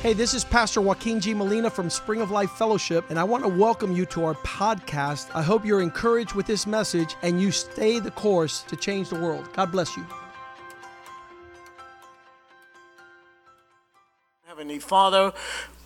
Hey, this is Pastor Joaquin G. Molina from Spring of Life Fellowship, and I want to welcome you to our podcast. I hope you're encouraged with this message and you stay the course to change the world. God bless you. Heavenly Father,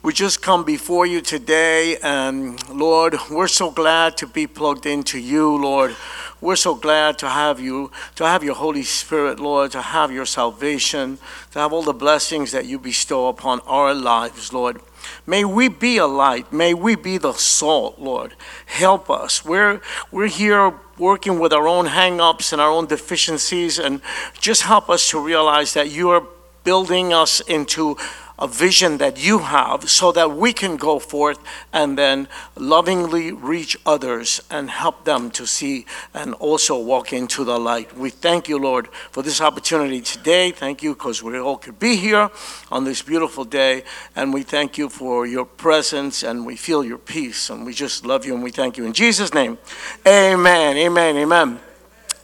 we just come before you today, and Lord, we're so glad to be plugged into you, Lord. We're so glad to have you, to have your Holy Spirit, Lord, to have your salvation, to have all the blessings that you bestow upon our lives, Lord. May we be a light. May we be the salt, Lord. Help us. We're, we're here working with our own hang ups and our own deficiencies, and just help us to realize that you are building us into a vision that you have so that we can go forth and then lovingly reach others and help them to see and also walk into the light. We thank you, Lord, for this opportunity today. Thank you because we all could be here on this beautiful day. And we thank you for your presence and we feel your peace. And we just love you and we thank you. In Jesus' name, amen, amen, amen.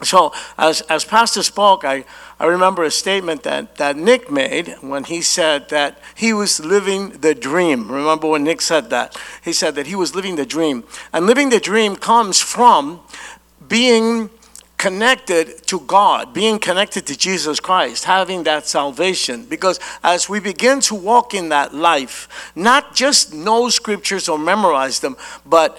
So, as, as Pastor spoke, I, I remember a statement that, that Nick made when he said that he was living the dream. Remember when Nick said that? He said that he was living the dream. And living the dream comes from being connected to God, being connected to Jesus Christ, having that salvation. Because as we begin to walk in that life, not just know scriptures or memorize them, but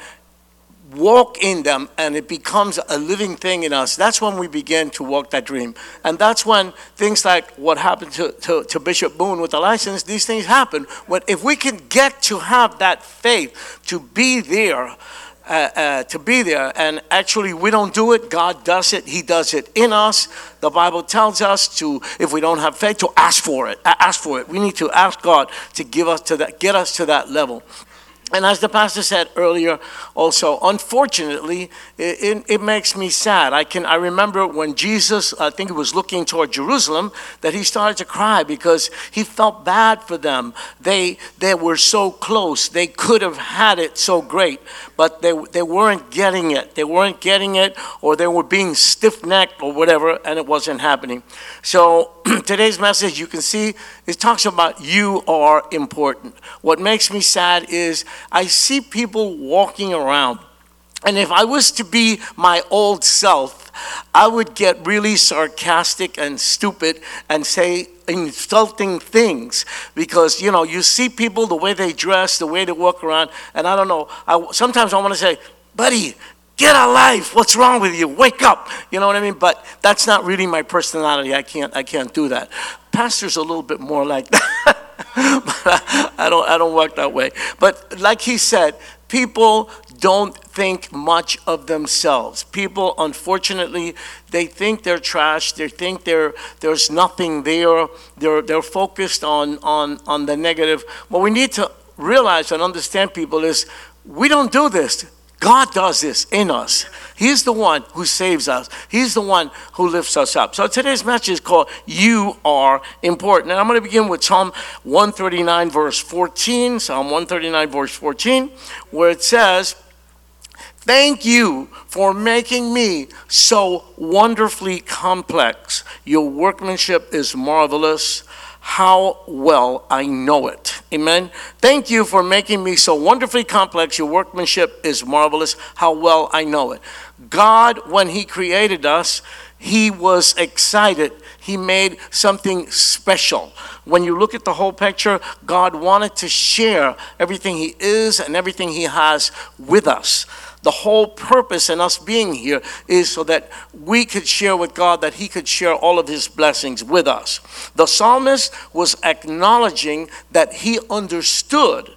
walk in them and it becomes a living thing in us, that's when we begin to walk that dream. And that's when things like what happened to, to, to Bishop Boone with the license, these things happen. When, if we can get to have that faith to be there, uh, uh, to be there. And actually, we don't do it. God does it. He does it in us. The Bible tells us to, if we don't have faith, to ask for it. Ask for it. We need to ask God to give us to that, get us to that level. And as the pastor said earlier, also, unfortunately, it, it, it, makes me sad. I can I remember when Jesus, I think he was looking toward Jerusalem, that he started to cry because he felt bad for them. They they were so close. They could have had it so great, but they they weren't getting it. They weren't getting it, or they were being stiff-necked or whatever, and it wasn't happening. So today's message, you can see, it talks about you are important. What makes me sad is I see people walking around, and if I was to be my old self, I would get really sarcastic and stupid and say insulting things because you know you see people the way they dress, the way they walk around, and I don't know. I, sometimes I want to say, buddy, get a life what's wrong with you wake up you know what i mean but that's not really my personality i can't i can't do that pastor's a little bit more like that I don't I don't work that way. But like he said, people don't think much of themselves. People unfortunately they think they're trash, they think there there's nothing there. They're they're focused on on on the negative. What we need to realize and understand people is we don't do this. God does this in us. He's the one who saves us. He's the one who lifts us up. So today's message is called You Are Important. And I'm going to begin with Psalm 139, verse 14. Psalm 139, verse 14, where it says, Thank you for making me so wonderfully complex. Your workmanship is marvelous how well I know it. Amen. Thank you for making me so wonderfully complex. Your workmanship is marvelous. How well I know it. God, when He created us, He was excited. He made something special. When you look at the whole picture, God wanted to share everything He is and everything He has with us. The whole purpose in us being here is so that we could share with God, that He could share all of His blessings with us. The psalmist was acknowledging that he understood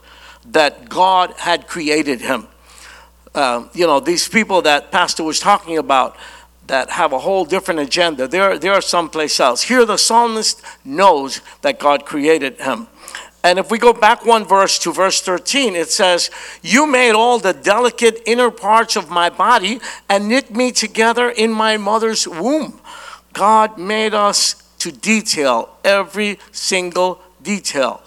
that God had created him. Uh, you know, these people that Pastor was talking about that have a whole different agenda, they're, they're someplace else. Here, the psalmist knows that God created him. And if we go back one verse to verse 13, it says, You made all the delicate inner parts of my body and knit me together in my mother's womb. God made us to detail every single detail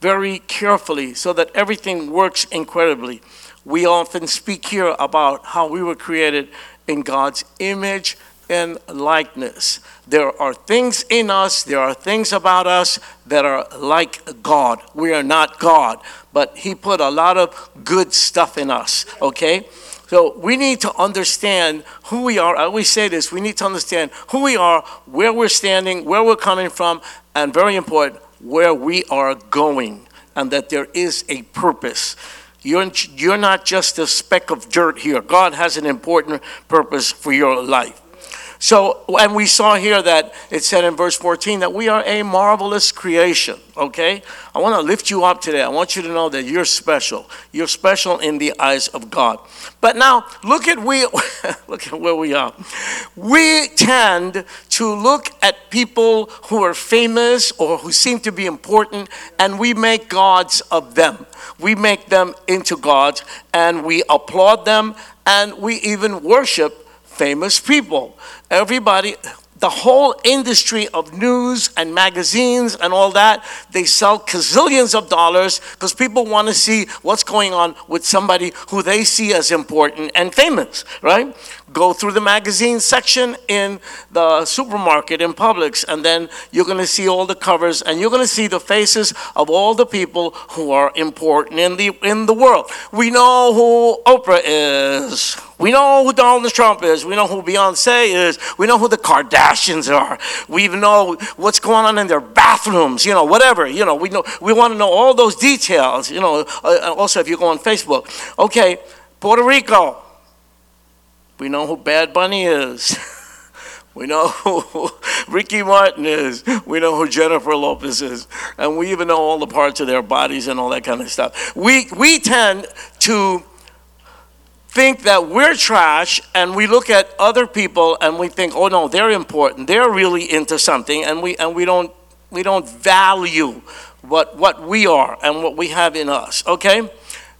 very carefully so that everything works incredibly. We often speak here about how we were created in God's image, in likeness. There are things in us, there are things about us that are like God. We are not God, but He put a lot of good stuff in us, okay? So we need to understand who we are. I always say this we need to understand who we are, where we're standing, where we're coming from, and very important, where we are going, and that there is a purpose. You're, you're not just a speck of dirt here. God has an important purpose for your life. So, and we saw here that it said in verse 14 that we are a marvelous creation, okay? I want to lift you up today. I want you to know that you're special. You're special in the eyes of God. But now, look at we look at where we are. We tend to look at people who are famous or who seem to be important and we make gods of them. We make them into gods and we applaud them and we even worship famous people. Everybody, the whole industry of news and magazines and all that, they sell gazillions of dollars because people want to see what's going on with somebody who they see as important and famous, right? Go through the magazine section in the supermarket in Publix, and then you're going to see all the covers, and you're going to see the faces of all the people who are important in the in the world. We know who Oprah is. We know who Donald Trump is. We know who Beyonce is. We know who the Kardashians are. We even know what's going on in their bathrooms, you know, whatever. You know, we know we want to know all those details, you know. Uh, also if you go on Facebook. Okay, Puerto Rico. We know who Bad Bunny is. We know who Ricky Martin is. We know who Jennifer Lopez is. And we even know all the parts of their bodies and all that kind of stuff. We, we tend to think that we're trash and we look at other people and we think, oh no, they're important. They're really into something and we, and we, don't, we don't value what, what we are and what we have in us, okay?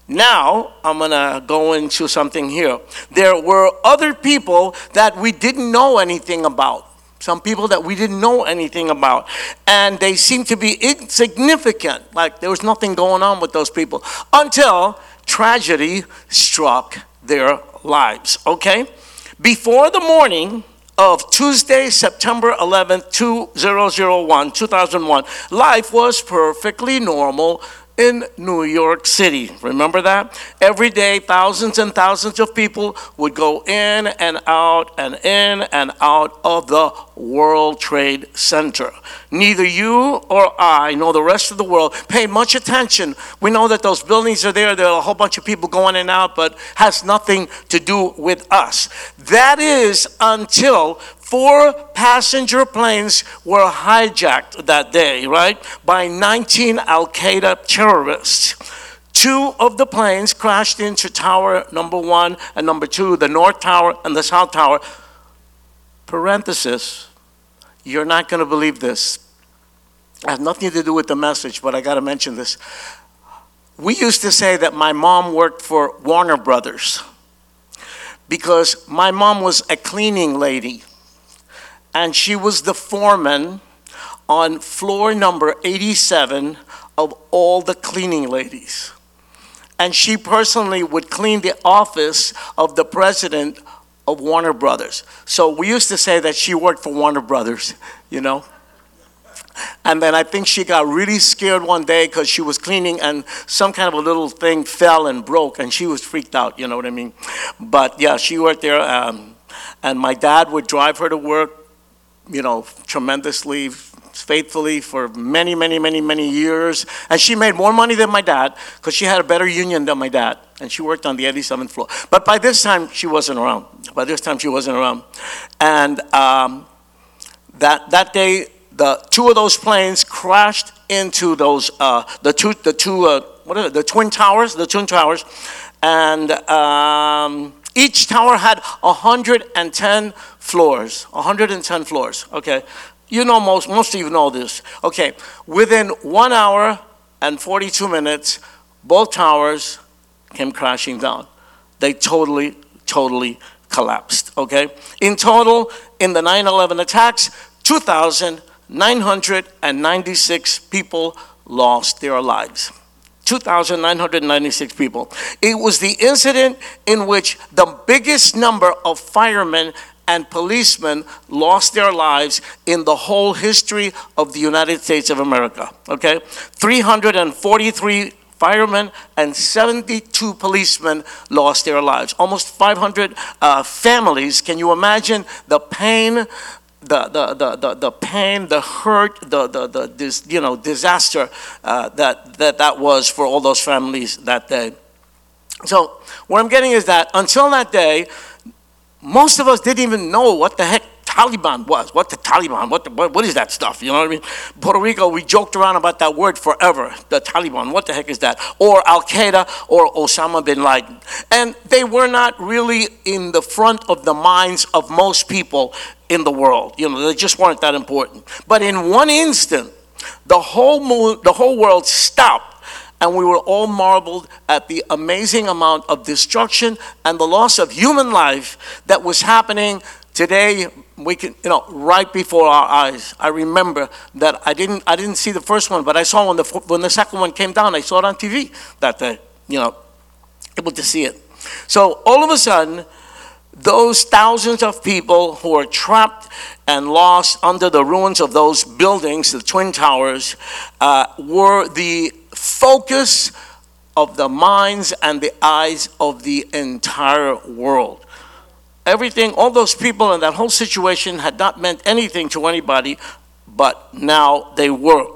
Now, I'm going to go into something here. There were other people that we didn't know anything about. Some people that we didn't know anything about. And they seemed to be insignificant. Like there was nothing going on with those people until tragedy struck their lives. Okay? Before the morning of Tuesday, September 11th, 2001, 2001, life was perfectly normal in New York City. Remember that? Every day, thousands and thousands of people would go in and out and in and out of the World Trade Center. Neither you or I, nor the rest of the world, pay much attention. We know that those buildings are there, there are a whole bunch of people going in and out, but has nothing to do with us. That is until Four passenger planes were hijacked that day, right, by 19 Al Qaeda terrorists. Two of the planes crashed into tower number one and number two, the North Tower and the South Tower. Parenthesis, you're not going to believe this. It has nothing to do with the message, but I got to mention this. We used to say that my mom worked for Warner Brothers because my mom was a cleaning lady and she was the foreman on floor number 87 of all the cleaning ladies. And she personally would clean the office of the president of Warner Brothers. So we used to say that she worked for Warner Brothers, you know? And then I think she got really scared one day because she was cleaning and some kind of a little thing fell and broke and she was freaked out, you know what I mean? But yeah, she worked there. Um, and my dad would drive her to work you know, tremendously, faithfully for many, many, many, many years. And she made more money than my dad because she had a better union than my dad. And she worked on the 87th floor. But by this time, she wasn't around. By this time, she wasn't around. And um, that, that day, the two of those planes crashed into those, uh, the two, the two, uh, what are the twin towers, the twin towers. And um, each tower had 110 floors, 110 floors, okay? You know most, most of you know this. Okay, within one hour and 42 minutes, both towers came crashing down. They totally, totally collapsed, okay? In total, in the 9 11 attacks, 2,996 people lost their lives. 2,996 people. It was the incident in which the biggest number of firemen and policemen lost their lives in the whole history of the United States of America. Okay? 343 firemen and 72 policemen lost their lives. Almost 500 uh, families. Can you imagine the pain? The, the, the, the, pain, the hurt, the, the, the this, you know, disaster uh, that, that that was for all those families that day. So, what I'm getting is that until that day, most of us didn't even know what the heck Taliban was. What the Taliban? What, the, what, what is that stuff? You know what I mean? Puerto Rico, we joked around about that word forever. The Taliban. What the heck is that? Or Al Qaeda or Osama bin Laden. And they were not really in the front of the minds of most people in the world. You know, they just weren't that important. But in one instant, the whole moon, the whole world stopped and we were all marveled at the amazing amount of destruction and the loss of human life that was happening today. We can you know right before our eyes. I remember that i didn't i didn't see the first one but i saw when the when the second one came down i saw it on tv that day you know able to see it. So all of a sudden those thousands of people who are trapped and lost under the ruins of those buildings, the Twin Towers, uh, were the focus of the minds and the eyes of the entire world. Everything, all those people in that whole situation had not meant anything to anybody, but now they were.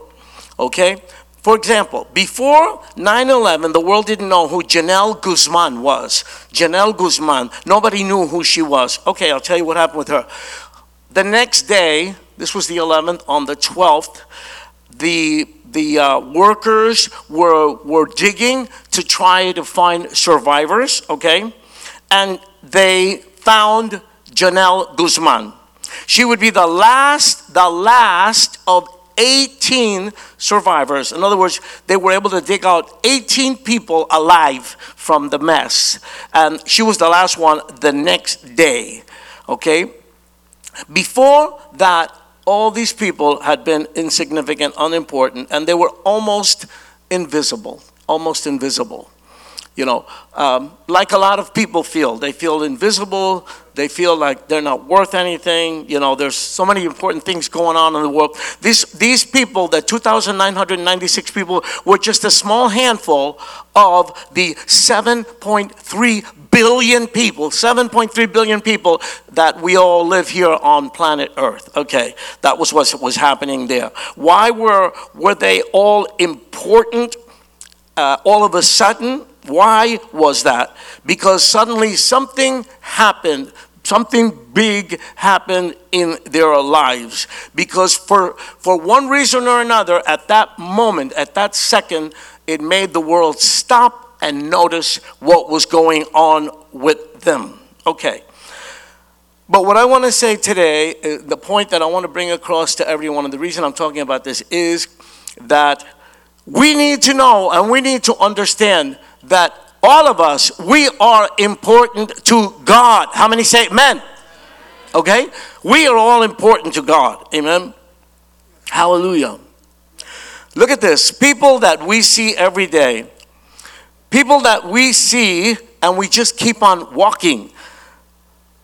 Okay? For example, before 9 11, the world didn't know who Genelle Guzman was. Genelle Guzman, nobody knew who she was. Okay, I'll tell you what happened with her. The next day, this was the 11th, on the 12th, the the uh, workers were, were digging to try to find survivors, okay? And they found Genelle Guzman. She would be the last, the last of 18 survivors. In other words, they were able to dig out 18 people alive from the mess. And she was the last one the next day, okay? Before that, all these people had been insignificant, unimportant, and they were almost invisible, almost invisible. You know, um, like a lot of people feel, they feel invisible, they feel like they're not worth anything. You know, there's so many important things going on in the world. These, these people, the 2,996 people, were just a small handful of the 7.3 billion people, 7.3 billion people that we all live here on planet Earth. Okay, that was what was happening there. Why were, were they all important uh, all of a sudden? Why was that? Because suddenly something happened something big happened in their lives. Because for for one reason or another at that moment at that second it made the world stop and notice what was going on with them. Okay. But what i want to say today uh, the point that i want to bring across to everyone and the reason i'm talking about this is that we need to know and we need to understand that all of us, we are important to God. How many say amen? Okay? We are all important to God. Amen? Hallelujah. Look at this. People that we see every day, people that we see and we just keep on walking,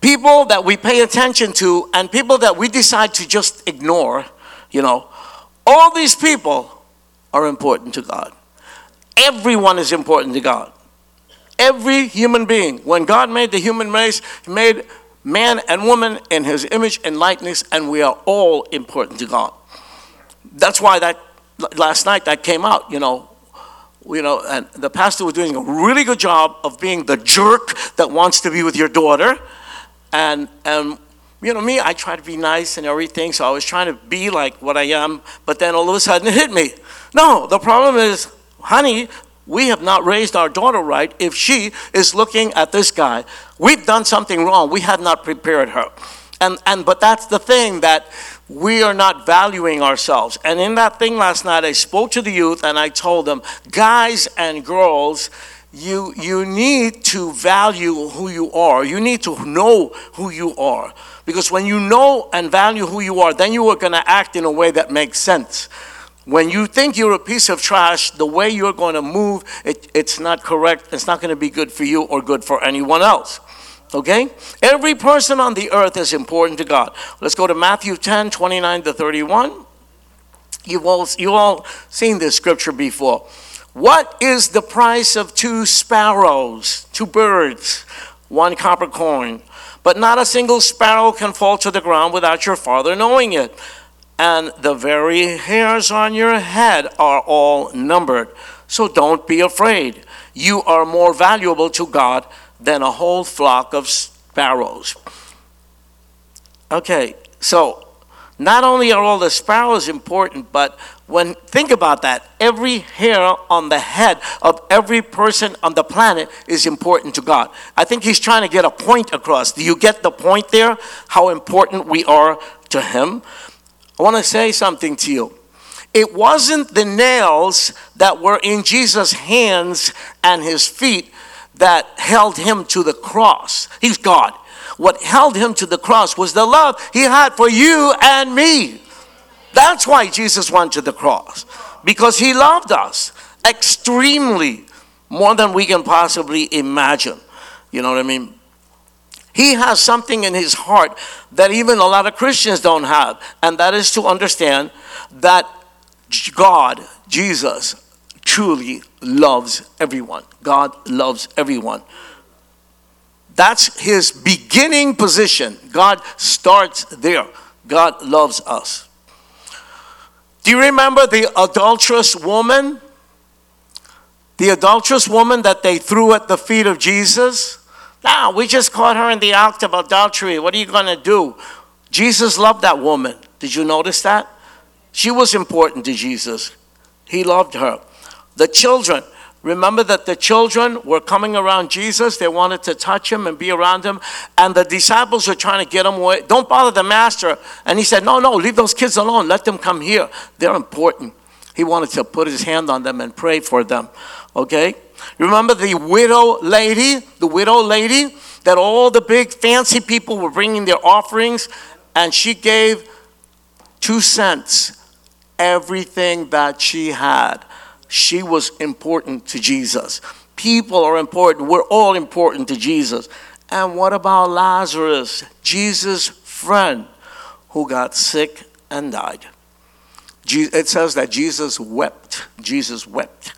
people that we pay attention to, and people that we decide to just ignore, you know, all these people are important to God. Everyone is important to God. Every human being. When God made the human race, He made man and woman in His image and likeness, and we are all important to God. That's why that last night that came out, you know, you know, and the pastor was doing a really good job of being the jerk that wants to be with your daughter. And, and you know, me, I try to be nice and everything, so I was trying to be like what I am, but then all of a sudden it hit me. No, the problem is, honey, we have not raised our daughter right if she is looking at this guy. We've done something wrong. We have not prepared her. And, and but that's the thing that we are not valuing ourselves. And in that thing last night, I spoke to the youth and I told them, guys and girls, you, you need to value who you are. You need to know who you are. Because when you know and value who you are, then you are going to act in a way that makes sense. When you think you're a piece of trash, the way you're going to move, it, it's not correct. It's not going to be good for you or good for anyone else. Okay? Every person on the earth is important to God. Let's go to Matthew 10 29 to 31. You've all, you all seen this scripture before. What is the price of two sparrows, two birds, one copper coin? But not a single sparrow can fall to the ground without your Father knowing it. And the very hairs on your head are all numbered. So don't be afraid. You are more valuable to God than a whole flock of sparrows. Okay, so not only are all the sparrows important, but when think about that, every hair on the head of every person on the planet is important to God. I think he's trying to get a point across. Do you get the point there? How important we are to him? I want to say something to you. It wasn't the nails that were in Jesus' hands and his feet that held him to the cross. He's God. What held him to the cross was the love he had for you and me. That's why Jesus went to the cross, because he loved us extremely more than we can possibly imagine. You know what I mean? He has something in his heart that even a lot of Christians don't have, and that is to understand that God, Jesus, truly loves everyone. God loves everyone. That's his beginning position. God starts there. God loves us. Do you remember the adulterous woman? The adulterous woman that they threw at the feet of Jesus? Now, we just caught her in the act of adultery. What are you going to do? Jesus loved that woman. Did you notice that? She was important to Jesus. He loved her. The children, remember that the children were coming around Jesus. They wanted to touch him and be around him. And the disciples were trying to get him away. Don't bother the master. And he said, No, no, leave those kids alone. Let them come here. They're important. He wanted to put his hand on them and pray for them. Okay? Remember the widow lady? The widow lady? That all the big fancy people were bringing their offerings, and she gave two cents everything that she had she was important to Jesus. People are important. We're all important to Jesus. And what about Lazarus, Jesus' friend, who got sick and died? It says that Jesus wept. Jesus wept.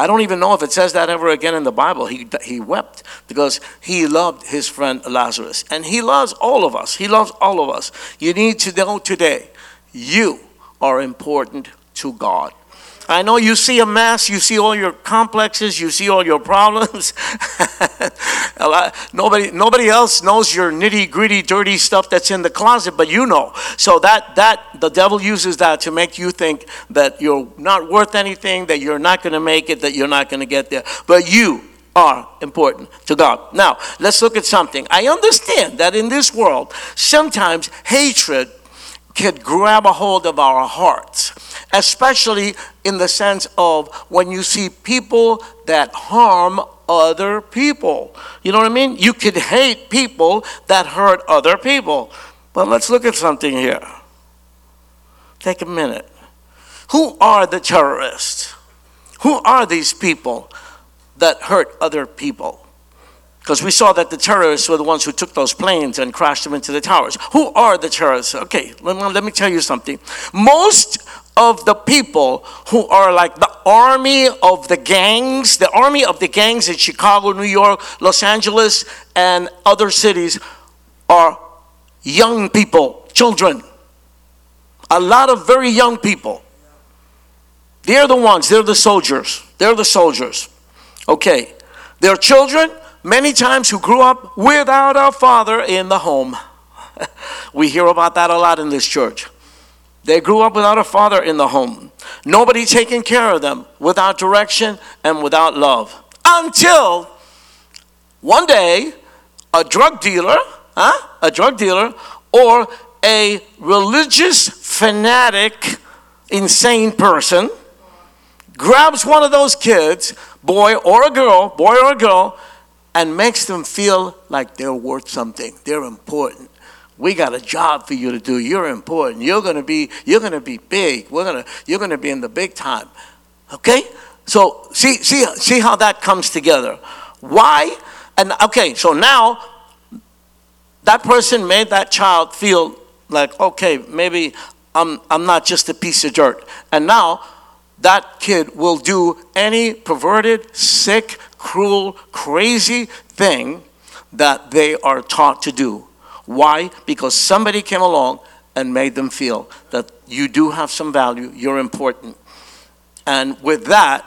I don't even know if it says that ever again in the Bible. He, he wept because he loved his friend Lazarus. And he loves all of us. He loves all of us. You need to know today you are important to God. I know you see a mess, you see all your complexes, you see all your problems. lot, nobody, nobody else knows your nitty gritty, dirty stuff that's in the closet, but you know. So that that the devil uses that to make you think that you're not worth anything, that you're not going to make it, that you're not going to get there. But you are important to God. Now, let's look at something. I understand that in this world, sometimes hatred can grab a hold of our hearts especially in the sense of when you see people that harm other people. You know what I mean? You could hate people that hurt other people. But let's look at something here. Take a minute. Who are the terrorists? Who are these people that hurt other people? Because we saw that the terrorists were the ones who took those planes and crashed them into the towers. Who are the terrorists? Okay, let me, let me tell you something. Most of the people who are like the army of the gangs, the army of the gangs in Chicago, New York, Los Angeles, and other cities are young people, children. A lot of very young people. They're the ones, they're the soldiers. They're the soldiers. Okay. They're children, many times, who grew up without a father in the home. we hear about that a lot in this church. They grew up without a father in the home. Nobody taking care of them, without direction and without love. Until one day, a drug dealer, huh? A drug dealer, or a religious fanatic, insane person grabs one of those kids, boy or a girl, boy or a girl, and makes them feel like they're worth something. They're important we got a job for you to do. You're important. You're gonna be, you're gonna be big. We're gonna, you're gonna be in the big time. Okay? So see, see, see how that comes together. Why? And okay, so now that person made that child feel like, okay, maybe I'm, I'm not just a piece of dirt. And now that kid will do any perverted, sick, cruel, crazy thing that they are taught to do. Why? Because somebody came along and made them feel that you do have some value, you're important. And with that,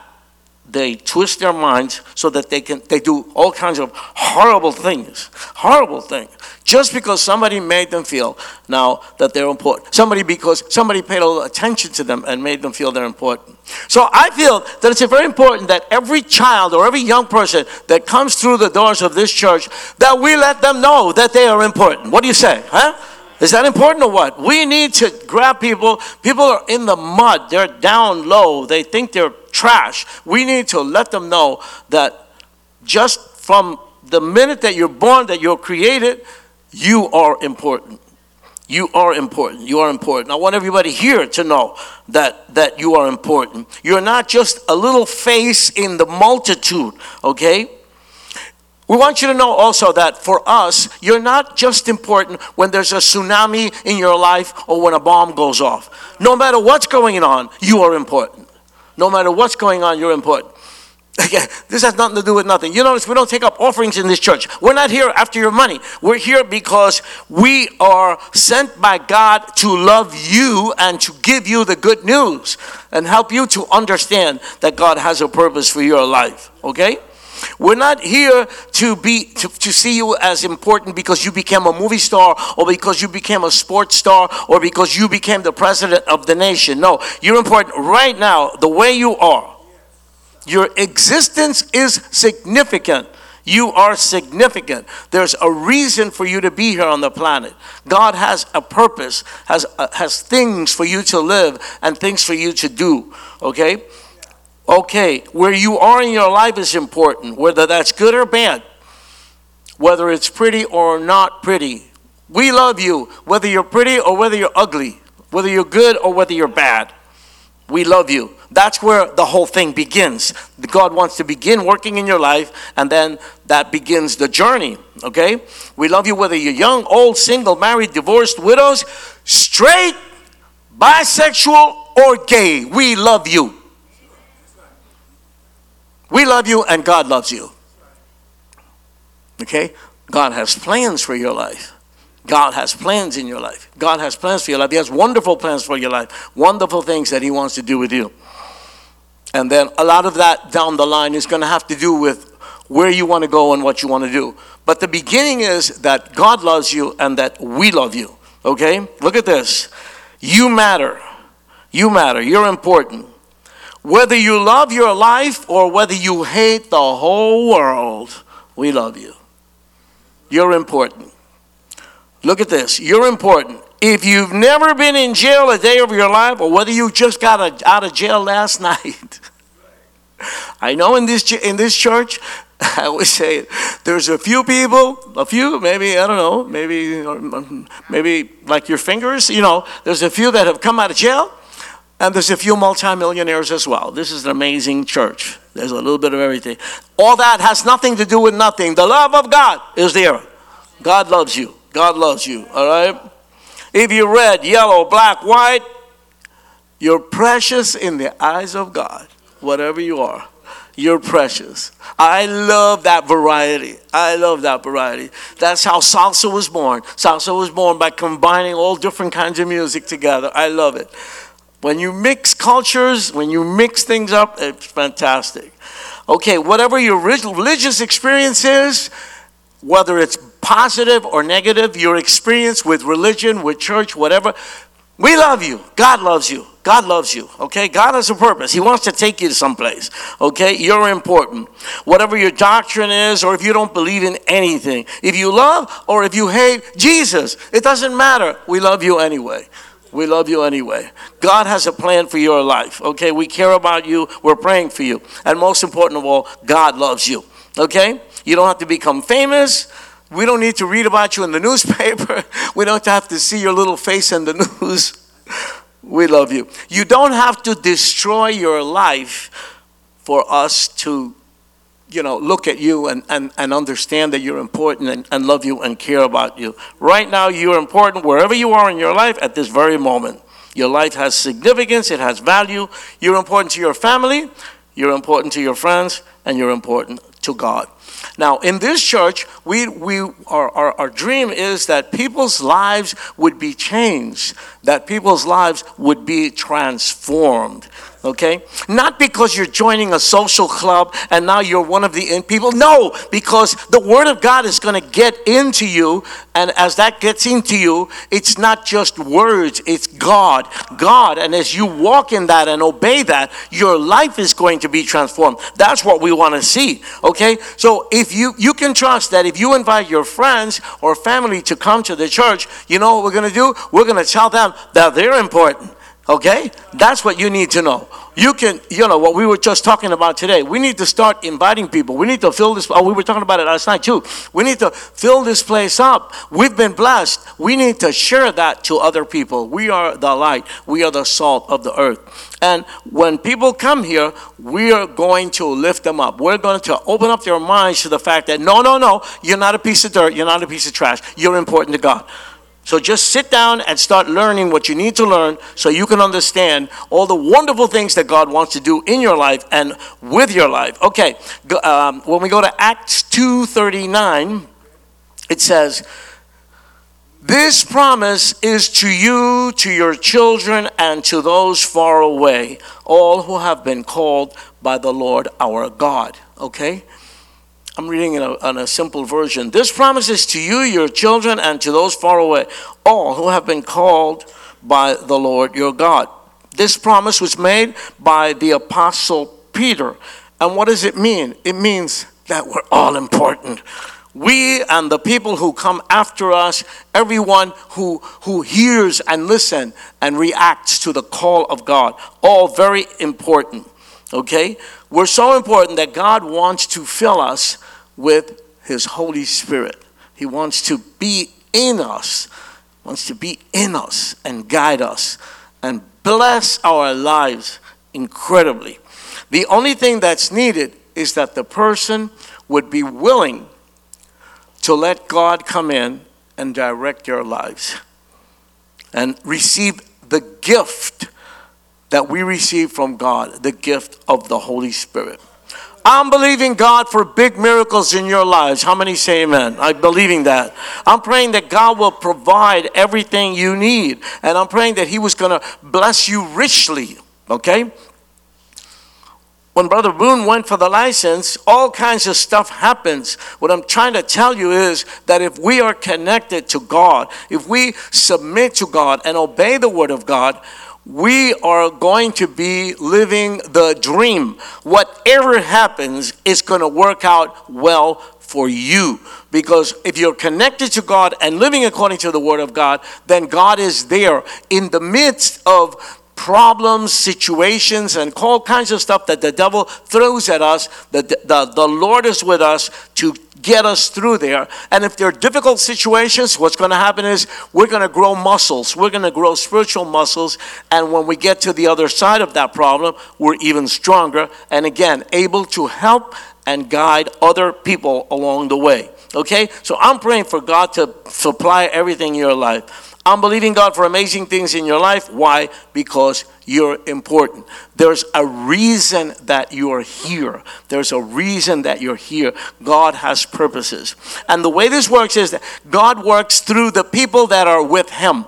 they twist their minds so that they can they do all kinds of horrible things horrible things just because somebody made them feel now that they're important. Somebody because somebody paid a little attention to them and made them feel they're important. So i feel that it's very important that every child or every young person that comes through the doors of this church that we let them know that they are important. What do you say huh is that important or what? We need to grab people. People are in the mud, they're down low, they think they're trash. We need to let them know that just from the minute that you're born, that you're created, you are important. You are important. You are important. I want everybody here to know that, that you are important. You're not just a little face in the multitude, okay? We want you to know also that for us, you're not just important when there's a tsunami in your life or when a bomb goes off. No matter what's going on, you are important. No matter what's going on, you're important. Again, this has nothing to do with nothing. You notice we don't take up offerings in this church. We're not here after your money. We're here because we are sent by God to love you and to give you the good news and help you to understand that God has a purpose for your life. Okay? We're not here to be to, to see you as important because you became a movie star or because you became a sports star or because you became the president of the nation. No, you're important right now, the way you are. Your existence is significant. You are significant. There's a reason for you to be here on the planet. God has a purpose, has, uh, has things for you to live and things for you to do. Okay? Okay, where you are in your life is important, whether that's good or bad, whether it's pretty or not pretty. We love you, whether you're pretty or whether you're ugly, whether you're good or whether you're bad. We love you. That's where the whole thing begins. God wants to begin working in your life, and then that begins the journey. Okay? We love you whether you're young, old, single, married, divorced, widows, straight, bisexual, or gay. We love you. We love you and God loves you. Okay? God has plans for your life. God has plans in your life. God has plans for your life. He has wonderful plans for your life. Wonderful things that He wants to do with you. And then a lot of that down the line is going to have to do with where you want to go and what you want to do. But the beginning is that God loves you and that we love you. Okay? Look at this. You matter. You matter. You're important. Whether you love your life or whether you hate the whole world, we love you. You're important. Look at this. You're important. If you've never been in jail a day of your life, or whether you just got out of jail last night, I know in this in this church, I always say it. there's a few people, a few, maybe I don't know, maybe maybe like your fingers, you know. There's a few that have come out of jail, and there's a few multimillionaires as well. This is an amazing church. There's a little bit of everything. All that has nothing to do with nothing. The love of God is there. God loves you. God loves you. All right? If you're red, yellow, black, white, you're precious in the eyes of God. Whatever you are, you're precious. I love that variety. I love that variety. That's how salsa was born. Salsa was born by combining all different kinds of music together. I love it. When you mix cultures, when you mix things up, it's fantastic. Okay, whatever your religious experience is, whether it's positive or negative, your experience with religion, with church, whatever, we love you. God loves you. God loves you. Okay? God has a purpose. He wants to take you to someplace. Okay? You're important. Whatever your doctrine is, or if you don't believe in anything, if you love or if you hate Jesus, it doesn't matter. We love you anyway. We love you anyway. God has a plan for your life, okay? We care about you. We're praying for you. And most important of all, God loves you, okay? You don't have to become famous. We don't need to read about you in the newspaper. We don't have to see your little face in the news. We love you. You don't have to destroy your life for us to you know, look at you and, and, and understand that you're important and, and love you and care about you. Right now, you're important wherever you are in your life at this very moment. Your life has significance, it has value. You're important to your family, you're important to your friends, and you're important to God. Now, in this church, we, we, our, our, our dream is that people's lives would be changed, that people's lives would be transformed okay? Not because you're joining a social club and now you're one of the in people. No, because the Word of God is going to get into you, and as that gets into you, it's not just words, it's God. God, and as you walk in that and obey that, your life is going to be transformed. That's what we want to see, okay? So if you you can trust that if you invite your friends or family to come to the church, you know what we're going to do? We're going to tell them that they're important Okay? That's what you need to know. You can, you know, what we were just talking about today. We need to start inviting people. We need to fill this. Oh, we were talking about it last night too. We need to fill this place up. We've been blessed. We need to share that to other people. We are the light. We are the salt of the earth. And when people come here, we are going to lift them up. We're going to open up their minds to the fact that no, no, no, you're not a piece of dirt. You're not a piece of trash. You're important to God. So just sit down and start learning what you need to learn so you can understand all the wonderful things that God wants to do in your life and with your life. Okay, um, when we go to Acts 2:39, it says, "This promise is to you, to your children, and to those far away, all who have been called by the Lord our God." Okay? I'm reading in a, in a, simple version. This promises to you, your children, and to those far away, all who have been called by the Lord your God. This promise was made by the Apostle Peter. And what does it mean? It means that we're all important. We and the people who come after us, everyone who, who hears and listens and reacts to the call of God, all very important. Okay? We're so important that God wants to fill us with His Holy Spirit. He wants to be in us, wants to be in us and guide us and bless our lives incredibly. The only thing that's needed is that the person would be willing to let God come in and direct your lives and receive the gift that we receive from God, the gift of the Holy Spirit. I'm believing God for big miracles in your lives. How many say amen? I'm believing that. I'm praying that God will provide everything you need. And I'm praying that He was going to bless you richly. Okay? When Brother Boone went for the license, all kinds of stuff happens. What I'm trying to tell you is that if we are connected to God, if we submit to God and obey the Word of God, we are going to be living the dream. Whatever happens is going to work out well for you. Because if you're connected to God and living according to the Word of God, then God is there in the midst of problems, situations, and all kinds of stuff that the devil throws at us. The, the, the Lord is with us to get us through there. And if there are difficult situations, what's going to happen is we're going to grow muscles. We're going to grow spiritual muscles. And when we get to the other side of that problem, we're even stronger and again, able to help and guide other people along the way. Okay? So I'm praying for God to supply everything in your life. I'm believing God for amazing things in your life. Why? Because you're important. There's a reason that you're here. There's a reason that you're here. God has purposes. And the way this works is that God works through the people that are with Him.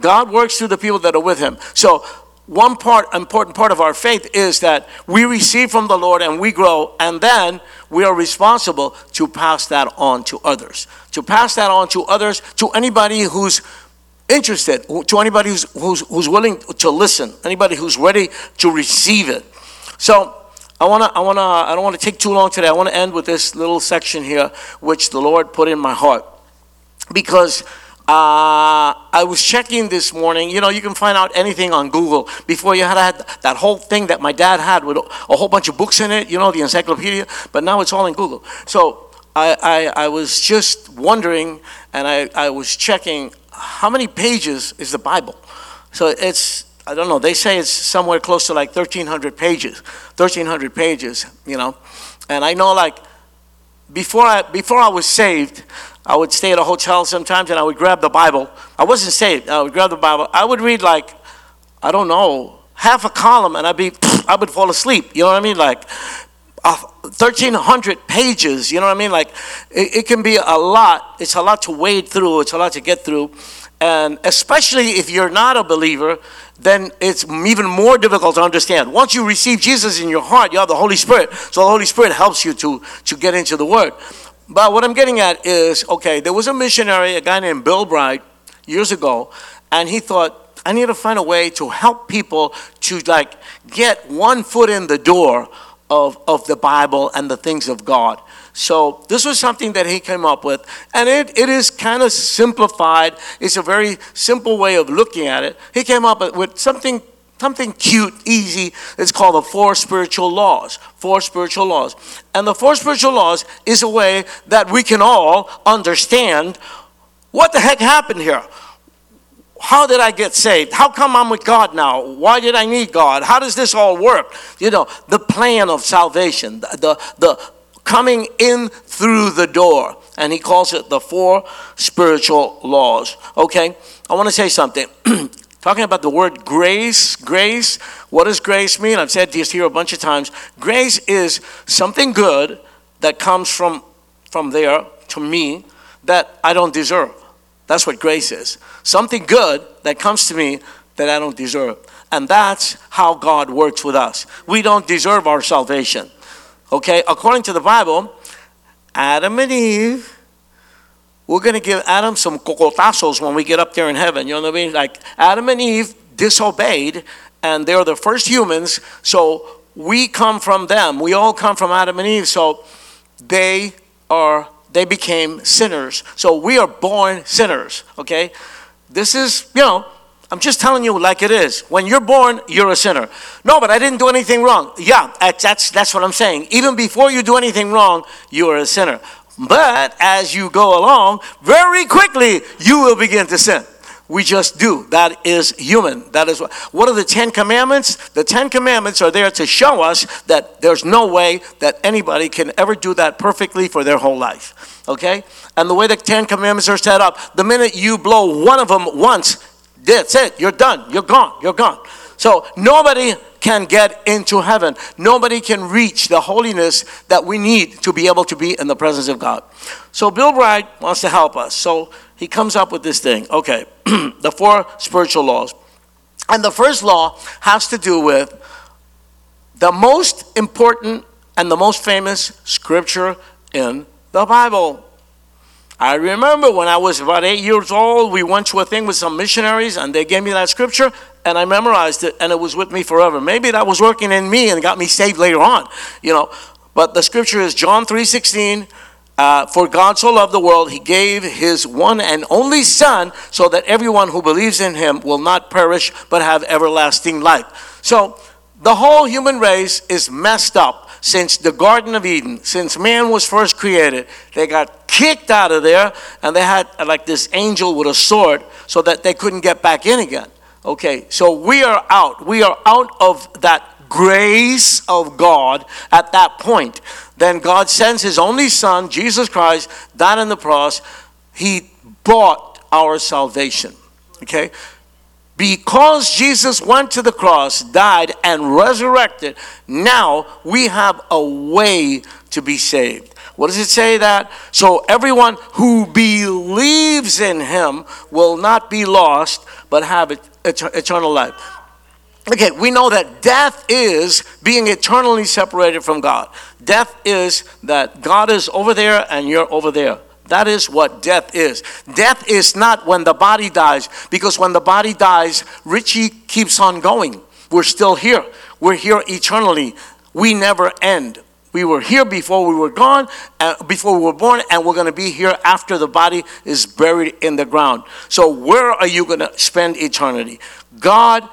God works through the people that are with Him. So, one part, important part of our faith is that we receive from the Lord and we grow, and then we are responsible to pass that on to others. To pass that on to others, to anybody who's interested, to anybody who's, who's, who's willing to listen, anybody who's ready to receive it. So I wanna, I wanna, I don't want to take too long today. I want to end with this little section here, which the Lord put in my heart, because uh, I was checking this morning. You know, you can find out anything on Google. Before you had, had that whole thing that my dad had with a whole bunch of books in it. You know, the encyclopedia. But now it's all in Google. So I, I, I was just wondering, and I, I was checking how many pages is the Bible? So it's I don't know, they say it's somewhere close to like 1,300 pages. 1,300 pages, you know. And I know, like, before I, before I was saved, I would stay at a hotel sometimes and I would grab the Bible. I wasn't saved. I would grab the Bible. I would read, like, I don't know, half a column and I'd be, I would fall asleep. You know what I mean? Like, 1,300 pages, you know what I mean? Like, it, it can be a lot. It's a lot to wade through, it's a lot to get through. And especially if you're not a believer, then it's even more difficult to understand. Once you receive Jesus in your heart, you have the Holy Spirit. So the Holy Spirit helps you to, to get into the Word. But what I'm getting at is okay, there was a missionary, a guy named Bill Bright, years ago, and he thought, I need to find a way to help people to like get one foot in the door of, of the Bible and the things of God. So this was something that he came up with, and it, it is kind of simplified. It's a very simple way of looking at it. He came up with something something cute, easy. It's called the four spiritual laws. Four spiritual laws. And the four spiritual laws is a way that we can all understand what the heck happened here. How did I get saved? How come I'm with God now? Why did I need God? How does this all work? You know, the plan of salvation, the, the, the coming in through the door. And he calls it the four spiritual laws. Okay? I want to say something. Talking about the word grace, grace, what does grace mean? I've said this here a bunch of times. Grace is something good that comes from, from there to me that I don't deserve. That's what grace is. Something good that comes to me that I don't deserve. And that's how God works with us. We don't deserve our salvation. Okay, according to the Bible, Adam and Eve, we're going to give Adam some cocotazos when we get up there in heaven. You know what I mean? Like Adam and Eve disobeyed, and they're the first humans, so we come from them. We all come from Adam and Eve, so they are they became sinners. So we are born sinners, okay? This is, you know, I'm just telling you like it is. When you're born, you're a sinner. No, but I didn't do anything wrong. Yeah, that's, that's what I'm saying. Even before you do anything wrong, you are a sinner. But as you go along, very quickly, you will begin to sin. We just do. That is human. That is what. What are the Ten Commandments? The Ten Commandments are there to show us that there's no way that anybody can ever do that perfectly for their whole life. Okay? And the way the Ten Commandments are set up, the minute you blow one of them once, that's it. You're done. You're gone. You're gone. So nobody can get into heaven. Nobody can reach the holiness that we need to be able to be in the presence of God. So Bill Bright wants to help us. So he comes up with this thing. Okay, the four spiritual laws. And the first law has to do with the most important and the most famous scripture in the Bible. I remember when I was about eight years old, we went to a thing with some missionaries and they gave me that scripture and I memorized it and it was with me forever. Maybe that was working in me and got me saved later on, you know. But the scripture is John 3:16. Uh, for God so loved the world, he gave his one and only Son, so that everyone who believes in him will not perish but have everlasting life. So the whole human race is messed up since the Garden of Eden, since man was first created, they got kicked out of there and they had like this angel with a sword so that they couldn't get back in again. Okay, so we are out. We are out of that grace of God at that point. Then God sends his only son, Jesus Christ, died on the cross. He bought our salvation. Okay? Because Jesus went to the cross, died, and resurrected, now we have a way to be saved. What does it say that? So everyone who believes in him will not be lost, but have eternal life. Okay, we know that death is being eternally separated from God. Death is that God is over there and you're over there. That is what death is. Death is not when the body dies, because when the body dies, Richie keeps on going. We're still here. We're here eternally. We never end. We were here before we were gone, uh, before we were born, and we're going to be here after the body is buried in the ground. So, where are you going to spend eternity? God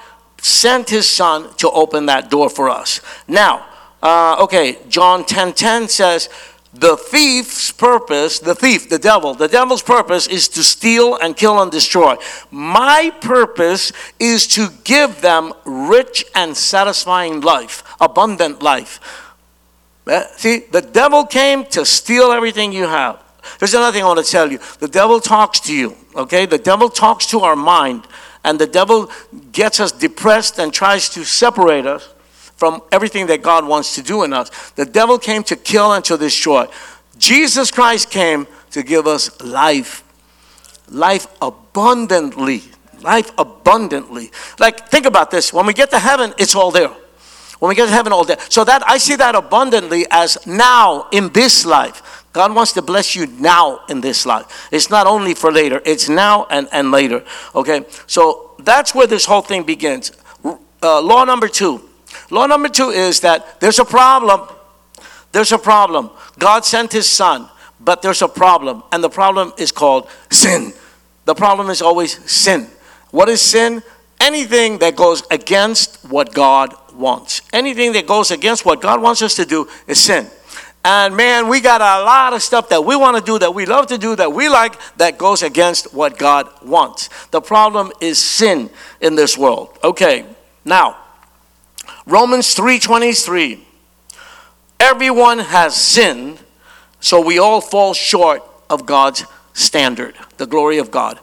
sent His Son to open that door for us. Now, uh, okay, John 10:10 10, 10 says, The thief's purpose, the thief, the devil, the devil's purpose is to steal and kill and destroy. My purpose is to give them rich and satisfying life, abundant life. Eh, See, the devil came to steal everything you have. There's another thing I want to tell you. The devil talks to you, okay? The devil talks to our mind, and the devil gets us depressed and tries to separate us from everything that God wants to do in us. The devil came to kill and to destroy. Jesus Christ came to give us life, life abundantly. Life abundantly. Like, think about this. When we get to heaven, it's all there. When we get to heaven, all there. So that I see that abundantly as now in this life. God wants to bless you now in this life. It's not only for later, it's now and, and later. Okay? So that's where this whole thing begins. Uh, law number two. Law number two is that there's a problem. There's a problem. God sent his son, but there's a problem. And the problem is called sin. The problem is always sin. What is sin? Anything that goes against what God wants. Anything that goes against what God wants us to do is sin. And man, we got a lot of stuff that we want to do, that we love to do, that we like, that goes against what God wants. The problem is sin in this world. Okay, now, Romans 3:23. Everyone has sinned, so we all fall short of God's standard, the glory of God.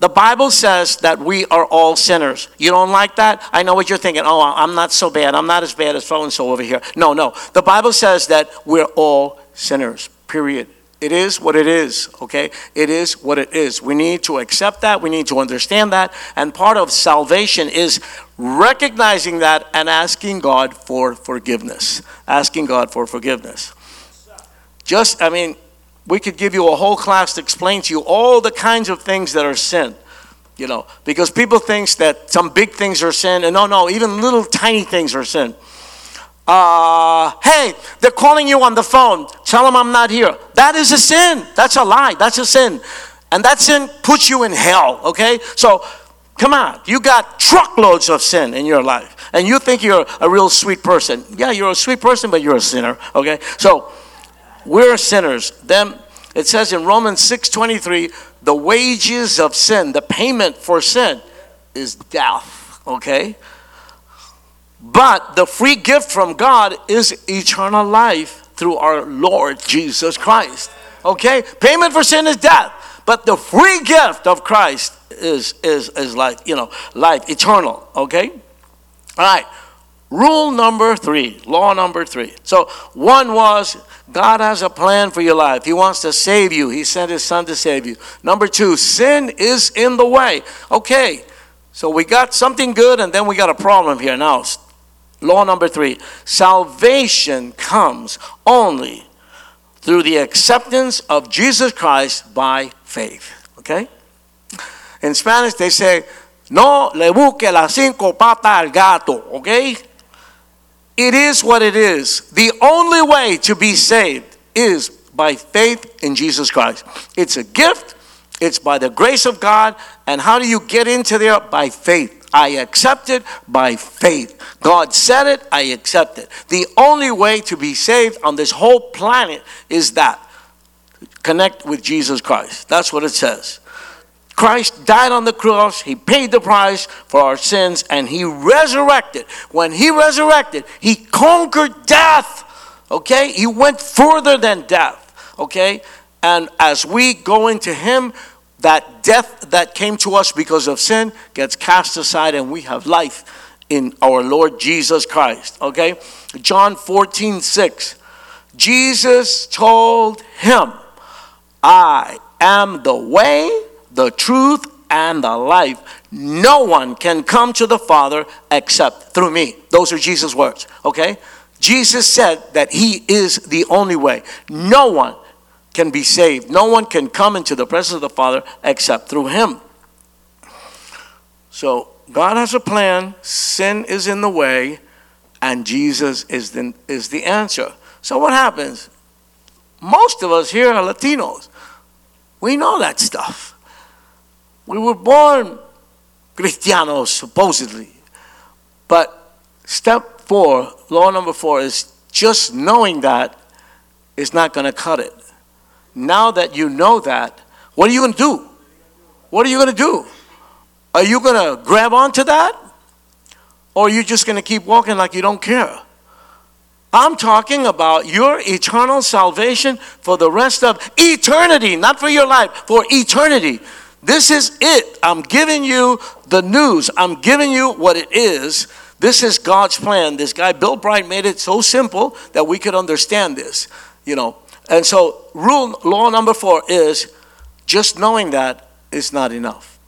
The Bible says that we are all sinners. You don't like that? I know what you're thinking. Oh, I'm not so bad. I'm not as bad as so and so over here. No, no. The Bible says that we're all sinners, period. It is what it is, okay? It is what it is. We need to accept that. We need to understand that. And part of salvation is recognizing that and asking God for forgiveness. Asking God for forgiveness. Just, I mean, we could give you a whole class to explain to you all the kinds of things that are sin you know because people think that some big things are sin and no no even little tiny things are sin. Uh, hey they're calling you on the phone. Tell them i'm not here. That is a sin. That's a lie. That's a sin. And that sin puts you in hell okay? So come on. You got truckloads of sin in your life. And you think you're a real sweet person. Yeah you're a sweet person but you're a sinner okay? So we're sinners. Then it says in Romans 6:23, the wages of sin, the payment for sin is death, okay? But the free gift from God is eternal life through our Lord Jesus Christ. Okay? Payment for sin is death, but the free gift of Christ is is is life, you know, life eternal, okay? All right. Rule number 3, law number 3. So one was God has a plan for your life. He wants to save you. He sent his son to save you. Number two, sin is in the way. Okay, so we got something good and then we got a problem here. Now, law number three salvation comes only through the acceptance of Jesus Christ by faith. Okay? In Spanish, they say, no le busque las cinco patas al gato. Okay? It is what it is. The only way to be saved is by faith in Jesus Christ. It's a gift, it's by the grace of God. And how do you get into there? By faith. I accept it by faith. God said it, I accept it. The only way to be saved on this whole planet is that connect with Jesus Christ. That's what it says. Christ died on the cross, He paid the price for our sins, and He resurrected. When He resurrected, He conquered death. Okay? He went further than death. Okay? And as we go into Him, that death that came to us because of sin gets cast aside, and we have life in our Lord Jesus Christ. Okay? John 14, 6. Jesus told him, I am the way the truth, and the life. No one can come to the Father except through me. Those are Jesus' words, okay? Jesus said that He is the only way. No one can be saved. No one can come into the presence of the Father except through Him. So God has a plan, sin is in the way, and Jesus is the, is the answer. So what happens? Most of us here are Latinos. We know that stuff. We were born Cristianos, supposedly. But step four, law number four, is just knowing that is not going to cut it. Now that you know that, what are you going to do? What are you going to do? Are you going to grab onto that? Or are you just going to keep walking like you don't care? I'm talking about your eternal salvation for the rest of eternity, not for your life, for eternity. This is it. I'm giving you the news. I'm giving you what it is. This is God's plan. This guy, Bill Bright, made it so simple that we could understand this, you know. And so, rule, law number four is just knowing that is not enough.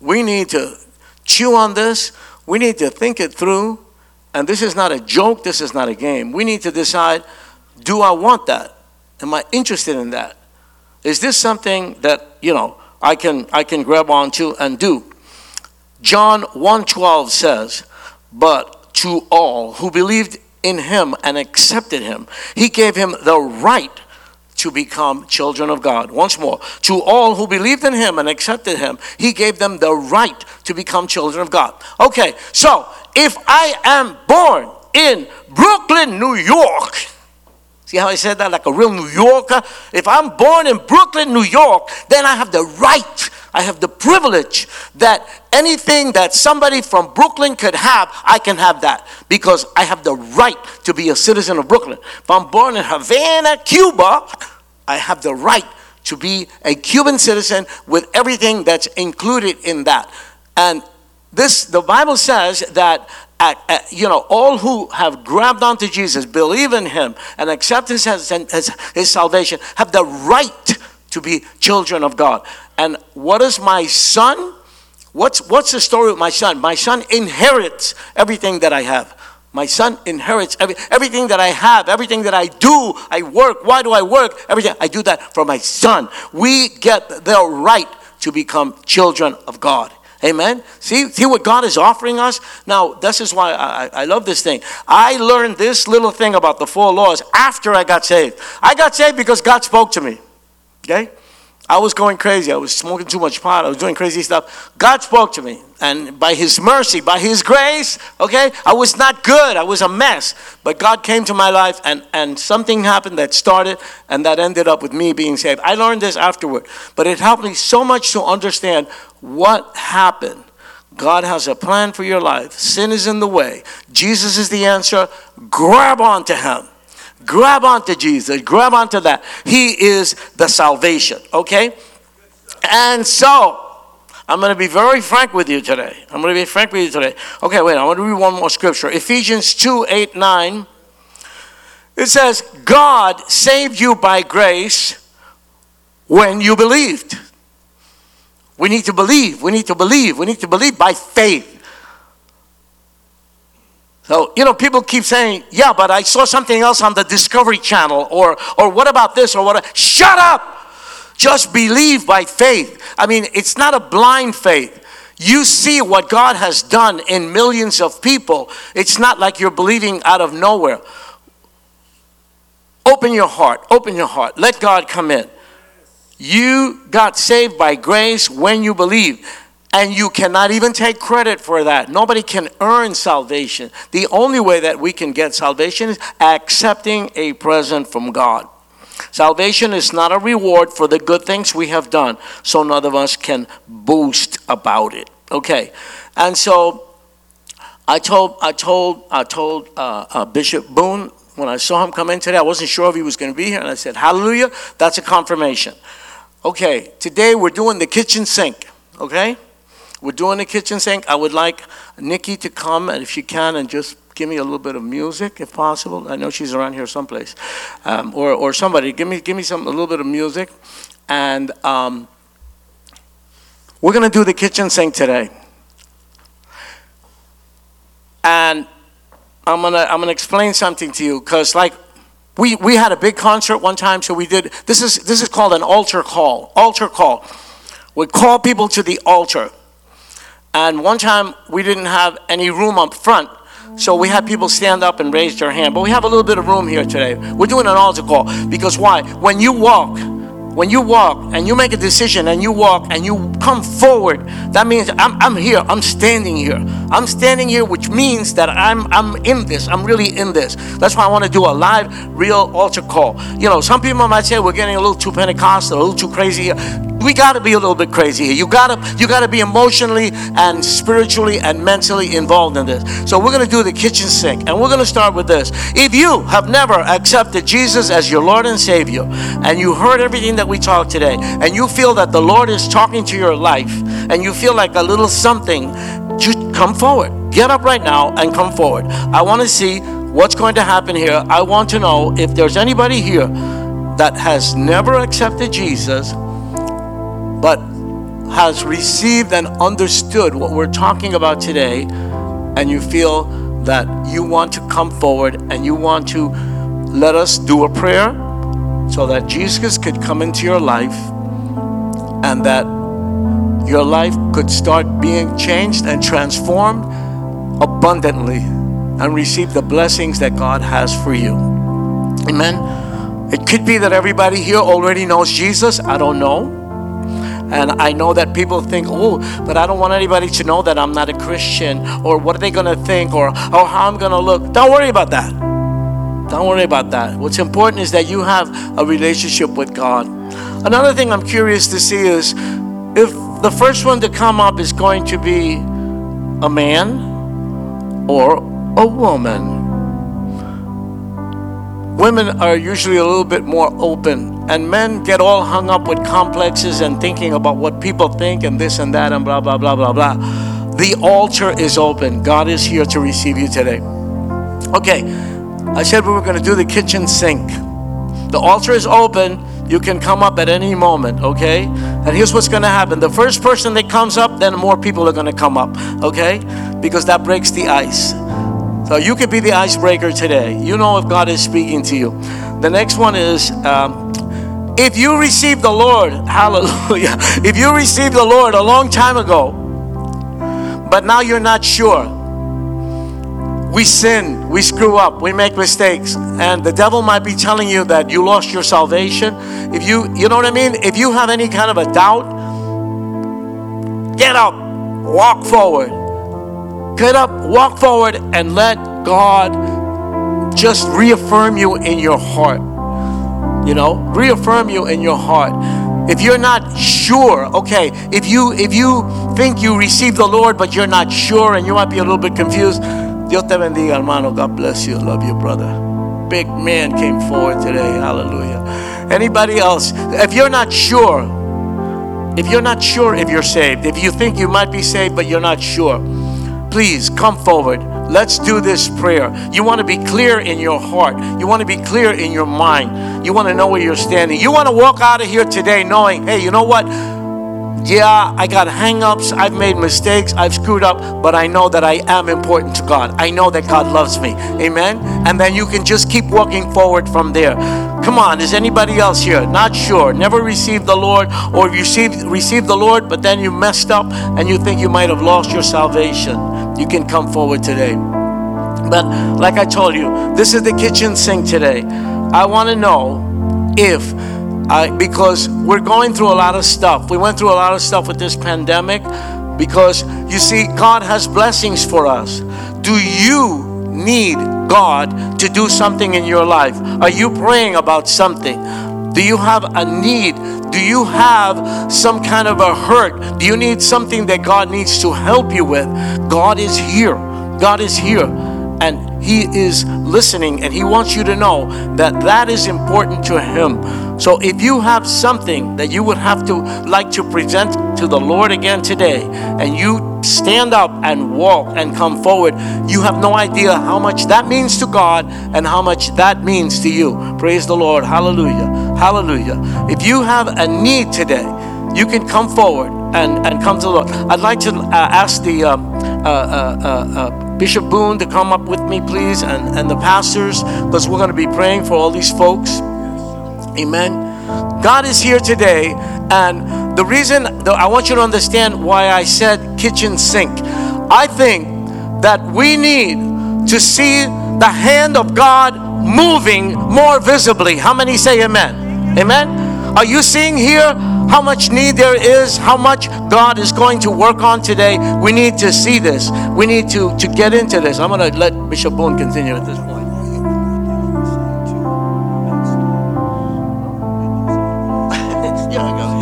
We need to chew on this. We need to think it through. And this is not a joke, this is not a game. We need to decide do I want that? Am I interested in that? Is this something that, you know, I can I can grab onto and do? John 1:12 says, "But to all who believed in him and accepted him, he gave him the right to become children of God. Once more, to all who believed in him and accepted him, he gave them the right to become children of God. Okay, so if I am born in Brooklyn, New York, See how I said that like a real New Yorker? If I'm born in Brooklyn, New York, then I have the right, I have the privilege that anything that somebody from Brooklyn could have, I can have that because I have the right to be a citizen of Brooklyn. If I'm born in Havana, Cuba, I have the right to be a Cuban citizen with everything that's included in that. And this, the Bible says that at, at, you know, all who have grabbed onto Jesus, believe in him, and accept his, his, his salvation have the right to be children of God. And what is my son? What's, what's the story with my son? My son inherits everything that I have. My son inherits every, everything that I have, everything that I do. I work. Why do I work? Everything. I do that for my son. We get the right to become children of God. Amen. See, see what God is offering us? Now, this is why I, I love this thing. I learned this little thing about the four laws after I got saved. I got saved because God spoke to me. Okay? I was going crazy. I was smoking too much pot. I was doing crazy stuff. God spoke to me. And by His mercy, by His grace, okay, I was not good. I was a mess. But God came to my life and, and something happened that started and that ended up with me being saved. I learned this afterward. But it helped me so much to understand what happened. God has a plan for your life. Sin is in the way. Jesus is the answer. Grab onto Him. Grab onto Jesus, grab onto that. He is the salvation, okay? And so, I'm going to be very frank with you today. I'm going to be frank with you today. Okay, wait, I want to read one more scripture. Ephesians 2 8 9. It says, God saved you by grace when you believed. We need to believe. We need to believe. We need to believe by faith. So, you know, people keep saying, yeah, but I saw something else on the Discovery Channel, or, or what about this, or what? Shut up! Just believe by faith. I mean, it's not a blind faith. You see what God has done in millions of people. It's not like you're believing out of nowhere. Open your heart. Open your heart. Let God come in. You got saved by grace when you believe. And you cannot even take credit for that. Nobody can earn salvation. The only way that we can get salvation is accepting a present from God. Salvation is not a reward for the good things we have done, so none of us can boast about it. Okay, and so I told I told I told uh, uh, Bishop Boone when I saw him come in today. I wasn't sure if he was going to be here, and I said, "Hallelujah!" That's a confirmation. Okay, today we're doing the kitchen sink. Okay. We're doing the kitchen sink. I would like Nikki to come, and if she can, and just give me a little bit of music, if possible. I know she's around here someplace, um, or or somebody give me give me some a little bit of music, and um, we're gonna do the kitchen sink today. And I'm gonna I'm gonna explain something to you, cause like we we had a big concert one time, so we did. This is this is called an altar call. Altar call. We call people to the altar. And one time we didn't have any room up front, so we had people stand up and raise their hand. But we have a little bit of room here today. We're doing an altar call because why? When you walk, when you walk and you make a decision and you walk and you come forward, that means I'm, I'm here. I'm standing here. I'm standing here, which means that I'm I'm in this. I'm really in this. That's why I want to do a live, real altar call. You know, some people might say we're getting a little too Pentecostal, a little too crazy here. We got to be a little bit crazy here. You gotta you gotta be emotionally and spiritually and mentally involved in this. So we're gonna do the kitchen sink, and we're gonna start with this. If you have never accepted Jesus as your Lord and Savior, and you heard everything that we talk today, and you feel that the Lord is talking to your life, and you feel like a little something, just come forward. Get up right now and come forward. I want to see what's going to happen here. I want to know if there's anybody here that has never accepted Jesus, but has received and understood what we're talking about today, and you feel that you want to come forward and you want to let us do a prayer so that Jesus could come into your life and that your life could start being changed and transformed abundantly and receive the blessings that God has for you. Amen. It could be that everybody here already knows Jesus. I don't know. And I know that people think, oh, but I don't want anybody to know that I'm not a Christian, or what are they going to think, or, or how I'm going to look. Don't worry about that. Don't worry about that. What's important is that you have a relationship with God. Another thing I'm curious to see is if the first one to come up is going to be a man or a woman. Women are usually a little bit more open, and men get all hung up with complexes and thinking about what people think and this and that and blah, blah, blah, blah, blah. The altar is open. God is here to receive you today. Okay, I said we were going to do the kitchen sink. The altar is open. You can come up at any moment, okay? And here's what's going to happen the first person that comes up, then more people are going to come up, okay? Because that breaks the ice. So you could be the icebreaker today. You know if God is speaking to you. The next one is um, if you received the Lord, hallelujah. If you received the Lord a long time ago, but now you're not sure. We sin, we screw up, we make mistakes, and the devil might be telling you that you lost your salvation. If you, you know what I mean? If you have any kind of a doubt, get up, walk forward. Get up, walk forward, and let God just reaffirm you in your heart. You know, reaffirm you in your heart. If you're not sure, okay, if you if you think you received the Lord but you're not sure and you might be a little bit confused, Dios te bendiga, hermano. God bless you. Love you, brother. Big man came forward today. Hallelujah. Anybody else? If you're not sure, if you're not sure if you're saved, if you think you might be saved but you're not sure, please come forward. Let's do this prayer. You want to be clear in your heart. You want to be clear in your mind. You want to know where you're standing. You want to walk out of here today knowing, hey, you know what? Yeah, I got hangups. I've made mistakes. I've screwed up, but I know that I am important to God. I know that God loves me. Amen. And then you can just keep walking forward from there. Come on, is anybody else here not sure? Never received the Lord, or you received received the Lord, but then you messed up and you think you might have lost your salvation. You can come forward today. But like I told you, this is the kitchen sink today. I want to know if Because we're going through a lot of stuff. We went through a lot of stuff with this pandemic because you see, God has blessings for us. Do you need God to do something in your life? Are you praying about something? Do you have a need? Do you have some kind of a hurt? Do you need something that God needs to help you with? God is here. God is here. And He is listening, and He wants you to know that that is important to Him. So if you have something that you would have to like to present to the Lord again today, and you stand up and walk and come forward, you have no idea how much that means to God and how much that means to you. Praise the Lord. Hallelujah. Hallelujah. If you have a need today, you can come forward and, and come to the Lord. I'd like to uh, ask the uh, uh, uh, uh Bishop Boone to come up with me, please, and, and the pastors, because we're going to be praying for all these folks. Amen. God is here today, and the reason that I want you to understand why I said kitchen sink. I think that we need to see the hand of God moving more visibly. How many say amen? Amen. Are you seeing here how much need there is? How much God is going to work on today? We need to see this. We need to, to get into this. I'm going to let Bishop Boone continue at this point.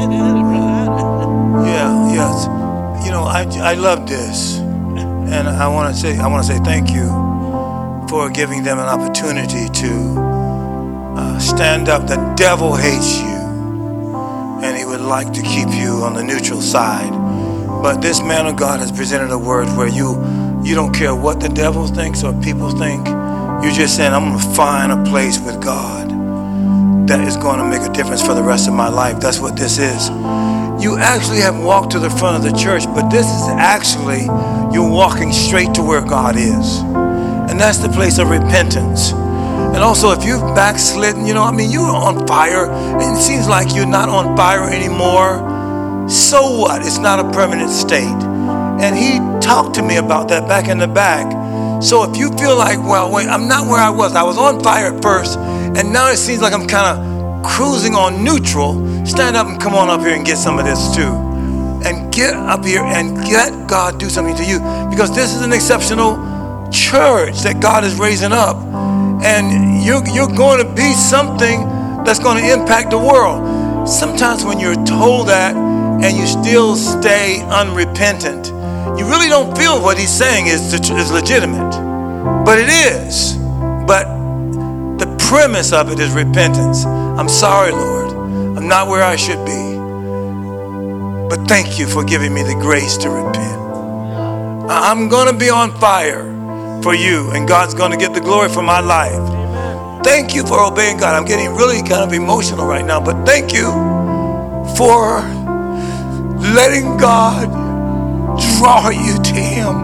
Yeah, yes. You know, I, I love this. And I want to say I want to say thank you for giving them an opportunity to uh, stand up. The devil hates you, like to keep you on the neutral side. But this man of God has presented a word where you you don't care what the devil thinks or people think. You're just saying, I'm to find a place with God that is to make a difference for the rest of my life. That's what this is. You actually have walked to the front of the church, but this is actually you're walking straight to where God is. And that's the place of repentance. And also, if you've backslidden, you know, I mean, you're on fire, and it seems like you're not on fire anymore. So what? It's not a permanent state. And he talked to me about that back in the back. So if you feel like, well, wait, I'm not where I was. I was on fire at first, and now it seems like I'm kind of cruising on neutral. Stand up and come on up here and get some of this too. And get up here and let God do something to you. Because this is an exceptional church that God is raising up. And you're, you're going to be something that's going to impact the world. Sometimes when you're told that and you still stay unrepentant, you really don't feel what he's saying is, is legitimate. But it is. But the premise of it is repentance. I'm sorry, Lord. I'm not where I should be. But thank you for giving me the grace to repent. I'm going to be on fire for you, and God's going to get the glory for my life. Thank you for obeying God. I'm getting really kind of emotional right now, but thank you for letting God draw you to Him.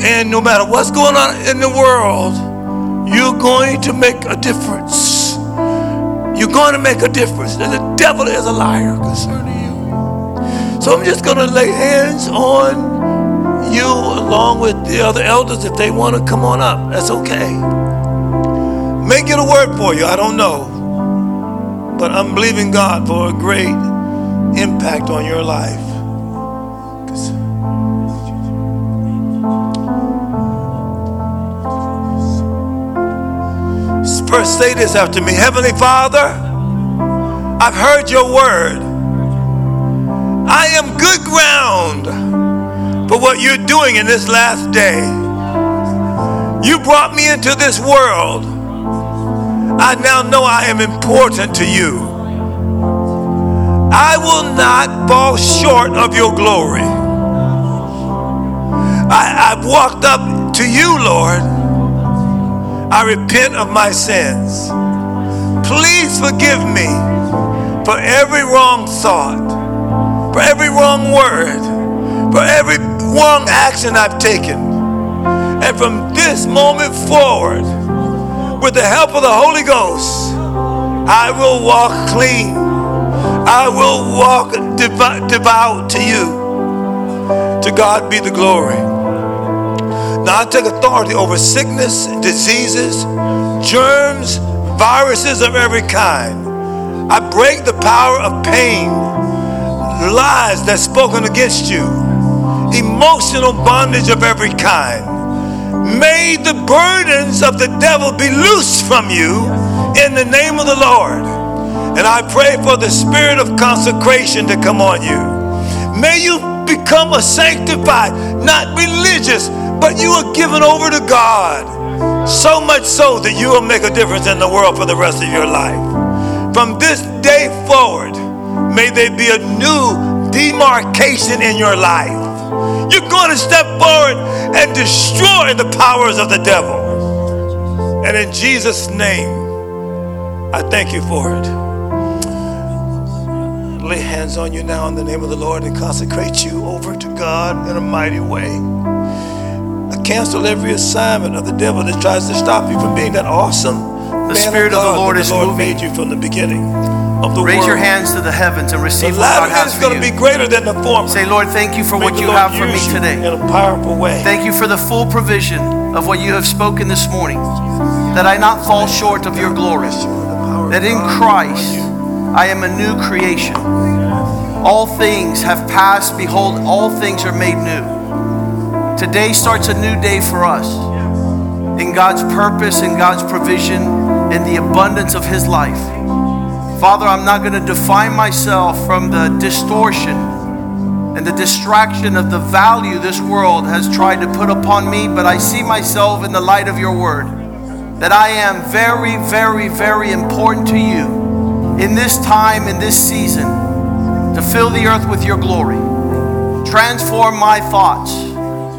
And no matter what's going on in the world, you're going to make a difference. You're going to make a difference. And the devil is a liar concerning you. So I'm just going to lay hands on you along with the other elders if they want to come on up. That's okay. May get a word for you. I don't know. But I'm believing God for a great impact on your life. First, say this after me Heavenly Father, I've heard your word. I am good ground for what you're doing in this last day. You brought me into this world. I now know I am important to you. I will not fall short of your glory. I, have walked up to you, Lord. I repent of my sins. Please forgive me for every wrong thought, for every wrong word, for every wrong action I've taken. And from this moment forward, with the help of the Holy Ghost, I will walk clean. I will walk devout, to you. To God be the glory. Now I take authority over sickness, diseases, germs, viruses of every kind. I break the power of pain, lies that's spoken against you, emotional bondage of every kind. May the burdens of the devil be loosed from you in the name of the Lord. And I pray for the spirit of consecration to come on you. May you become a sanctified, not religious, but you are given over to God. So much so that you will make a difference in the world for the rest of your life. From this day forward, may there be a new demarcation in your life. You're going to step forward and destroy the powers of the devil. And in Jesus' name, I thank you for it. Lay hands on you now in the name of the Lord and consecrate you over to God in a mighty way. I cancel every assignment of the devil that tries to stop you from being that awesome. The Spirit of, the Lord the is Lord moving. made you from the beginning of the Raise world. your hands to the heavens and receive the what God has is for going to be greater than the former. Say, Lord, thank you for May what you have for me today. in a powerful way. Thank you for the full provision of what you have spoken this morning. That I not fall short of your glory. That in Christ I am a new creation. All things have passed. Behold, all things are made new. Today starts a new day for us in God's purpose, in God's provision, in the abundance of His life. Father, I'm not going to define myself from the distortion and the distraction of the value this world has tried to put upon me, but I see myself in the light of your word that I am very, very, very important to you in this time, in this season, to fill the earth with your glory. Transform my thoughts,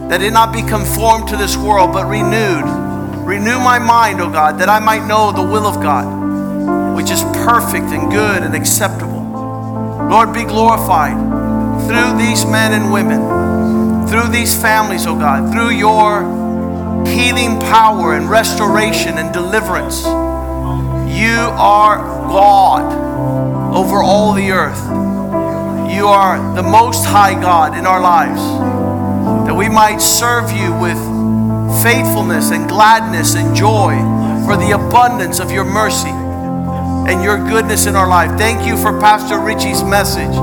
that it not be conformed to this world, but renewed. Renew my mind, O God, that I might know the will of God, which is perfect and good and acceptable. Lord, be glorified through these men and women, through these families, O God, through your healing power and restoration and deliverance. You are God over all the earth. You are the most high God in our lives. That we might serve you with faithfulness and gladness and joy for the abundance of your mercy and your goodness in our life. Thank you for Pastor Richie's message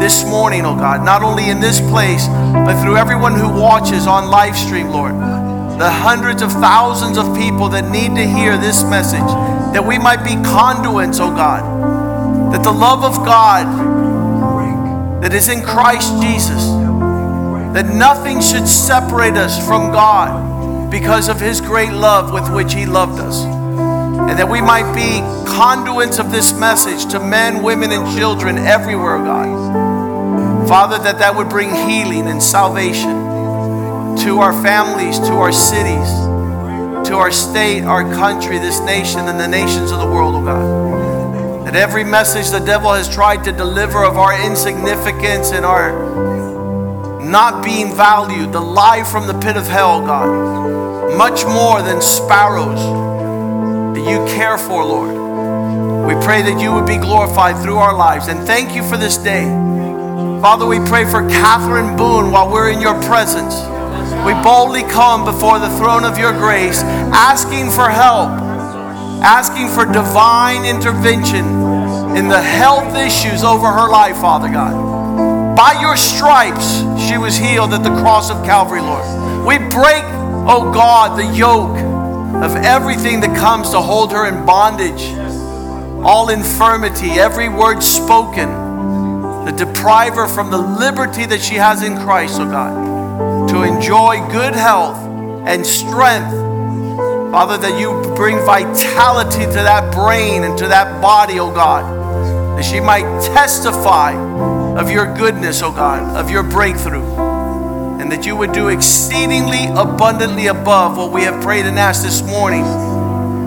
this morning, oh God, not only in this place, but through everyone who watches on live stream, Lord. The hundreds of thousands of people that need to hear this message, that we might be conduits, oh God, that the love of God that is in Christ Jesus, that nothing should separate us from God because of his great love with which he loved us. And that we might be conduits of this message to men, women, and children everywhere, God. Father, that that would bring healing and salvation to our families, to our cities, to our state, our country, this nation, and the nations of the world, oh God. That every message the devil has tried to deliver of our insignificance and our not being valued, the lie from the pit of hell, God, much more than sparrows that you care for, Lord. We pray that you would be glorified through our lives. And thank you for this day. Father, we pray for Catherine Boone while we're in your presence. We boldly come before the throne of your grace, asking for help, asking for divine intervention in the health issues over her life, Father God. By your stripes, she was healed at the cross of Calvary, Lord. We break, oh God, the yoke of everything that comes to hold her in bondage, all infirmity, every word spoken, to deprive her from the liberty that she has in Christ, oh God, to enjoy good health and strength. Father, that you bring vitality to that brain and to that body, oh God, that she might testify of your goodness, oh God, of your breakthrough that you would do exceedingly abundantly above what we have prayed and asked this morning.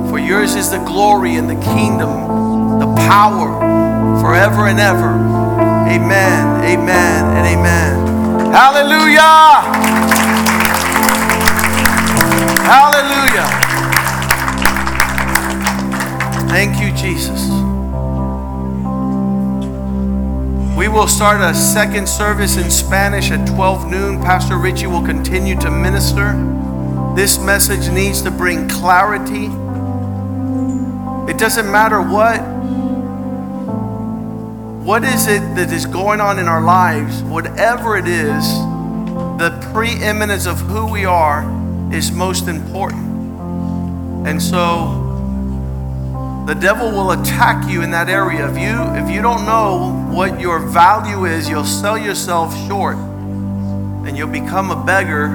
For yours is the glory and the kingdom, the power forever and ever. Amen, amen, and amen. Hallelujah! Hallelujah! Thank you, Jesus. We will start a second service in Spanish at 12 noon. Pastor Richie will continue to minister. This message needs to bring clarity. It doesn't matter what what is it that is going on in our lives, whatever it is, the preeminence of who we are is most important. And so the devil will attack you in that area. If you if you don't know what your value is, you'll sell yourself short and you'll become a beggar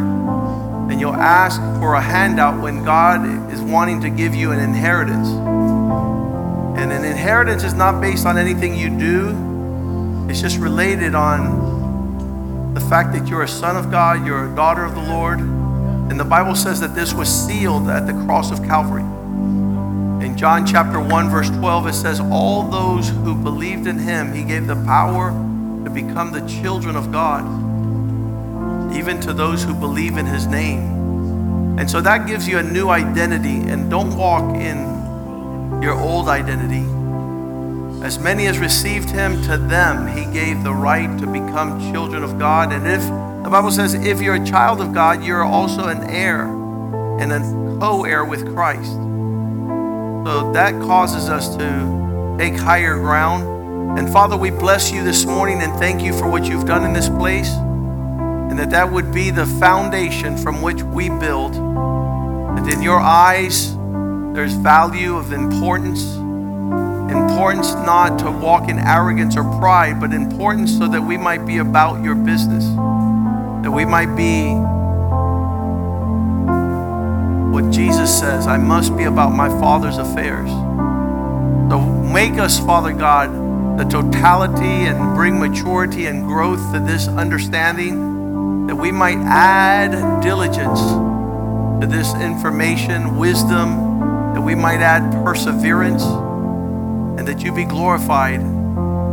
and you'll ask for a handout when God is wanting to give you an inheritance. And an inheritance is not based on anything you do. It's just related on the fact that you're a son of God, you're a daughter of the Lord. And the Bible says that this was sealed at the cross of Calvary. John chapter 1, verse 12, it says, All those who believed in him, he gave the power to become the children of God, even to those who believe in his name. And so that gives you a new identity, and don't walk in your old identity. As many as received him, to them he gave the right to become children of God. And if the Bible says, if you're a child of God, you're also an heir and a co heir with Christ. So that causes us to take higher ground. And Father, we bless you this morning and thank you for what you've done in this place. And that that would be the foundation from which we build. That in your eyes, there's value of importance. Importance not to walk in arrogance or pride, but importance so that we might be about your business. That we might be Jesus says I must be about my Father's affairs. So make us, Father God, the totality and bring maturity and growth to this understanding that we might add diligence to this information, wisdom, that we might add perseverance, and that you be glorified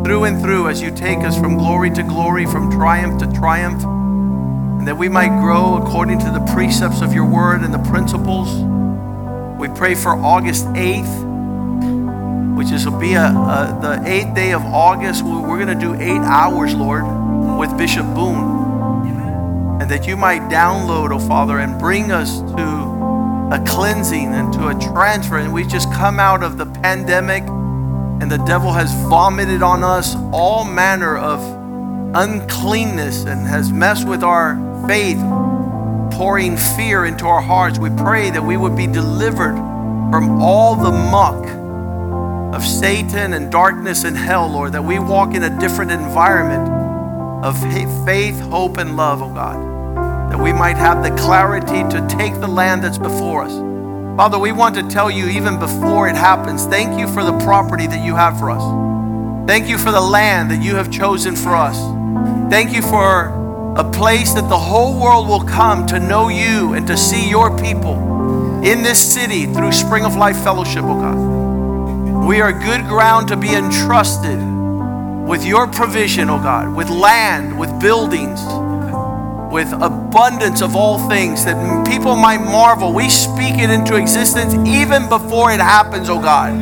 through and through as you take us from glory to glory, from triumph to triumph that we might grow according to the precepts of your word and the principles. We pray for August 8th, which is will be a, a, the eighth day of August. We're going to do eight hours, Lord, with Bishop Boone. And that you might download, oh Father, and bring us to a cleansing and to a transfer. And we just come out of the pandemic, and the devil has vomited on us all manner of uncleanness and has messed with our faith, pouring fear into our hearts. We pray that we would be delivered from all the muck of Satan and darkness and hell, Lord, that we walk in a different environment of faith, hope, and love, oh God, that we might have the clarity to take the land that's before us. Father, we want to tell you even before it happens, thank you for the property that you have for us. Thank you for the land that you have chosen for us. Thank you for a place that the whole world will come to know you and to see your people in this city through Spring of Life Fellowship, oh God. We are good ground to be entrusted with your provision, oh God, with land, with buildings, with abundance of all things that people might marvel. We speak it into existence even before it happens, oh God.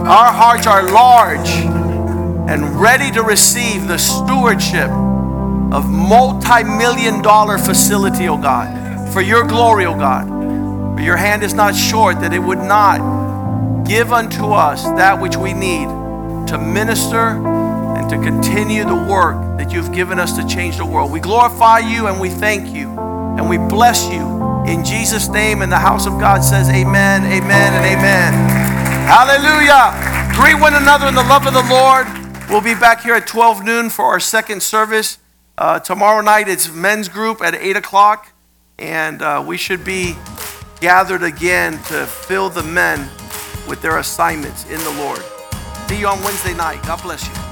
Our hearts are large and ready to receive the stewardship of multi-million dollar facility, oh God, for your glory, oh God. For your hand is not short that it would not give unto us that which we need to minister and to continue the work that you've given us to change the world. We glorify you and we thank you and we bless you in Jesus' name. And the house of God says, Amen, amen, and amen. Hallelujah. Greet one another in the love of the Lord. We'll be back here at 12 noon for our second service. Uh, tomorrow night it's men's group at 8 o'clock, and uh, we should be gathered again to fill the men with their assignments in the Lord. See you on Wednesday night. God bless you.